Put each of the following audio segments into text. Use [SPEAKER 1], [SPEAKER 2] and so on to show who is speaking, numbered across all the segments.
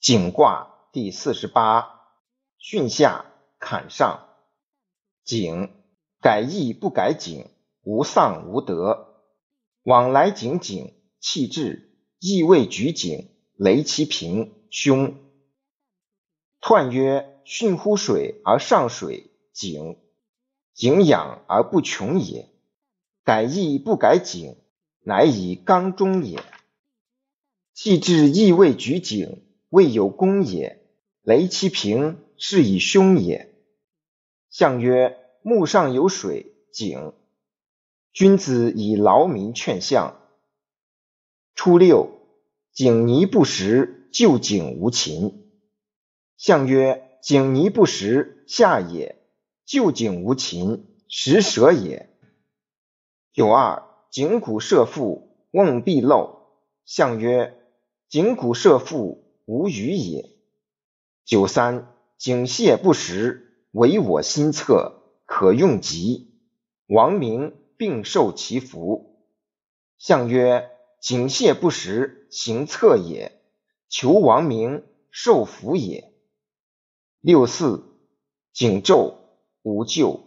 [SPEAKER 1] 景卦第四十八，巽下坎上。景，改易不改景，无丧无得。往来景景，气至，意未举景，雷其平，凶。彖曰：巽乎水而上水，景。景养而不穷也。改易不改景，乃以刚中也。气志，意未举景，未有功也。雷其平，是以凶也。象曰：木上有水，井。君子以劳民劝相。初六，井泥不食，就井无禽。象曰：井泥不食，下也；就井无禽，食蛇也。九二，井谷射覆，瓮必漏。象曰：井谷射覆，无鱼也。九三，景泄不食，为我心恻，可用疾。王明并受其福。象曰：景泄不食，行恻也；求王明，受福也。六四，景昼无咎。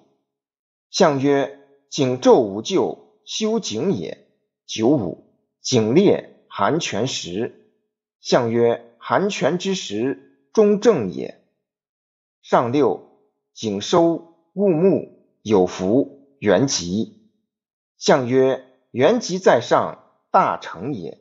[SPEAKER 1] 象曰：景昼无咎，修景也。九五，景烈寒泉时。象曰：寒泉之时，中正也。上六，景收物木，有福，元吉。象曰：元吉在上，大成也。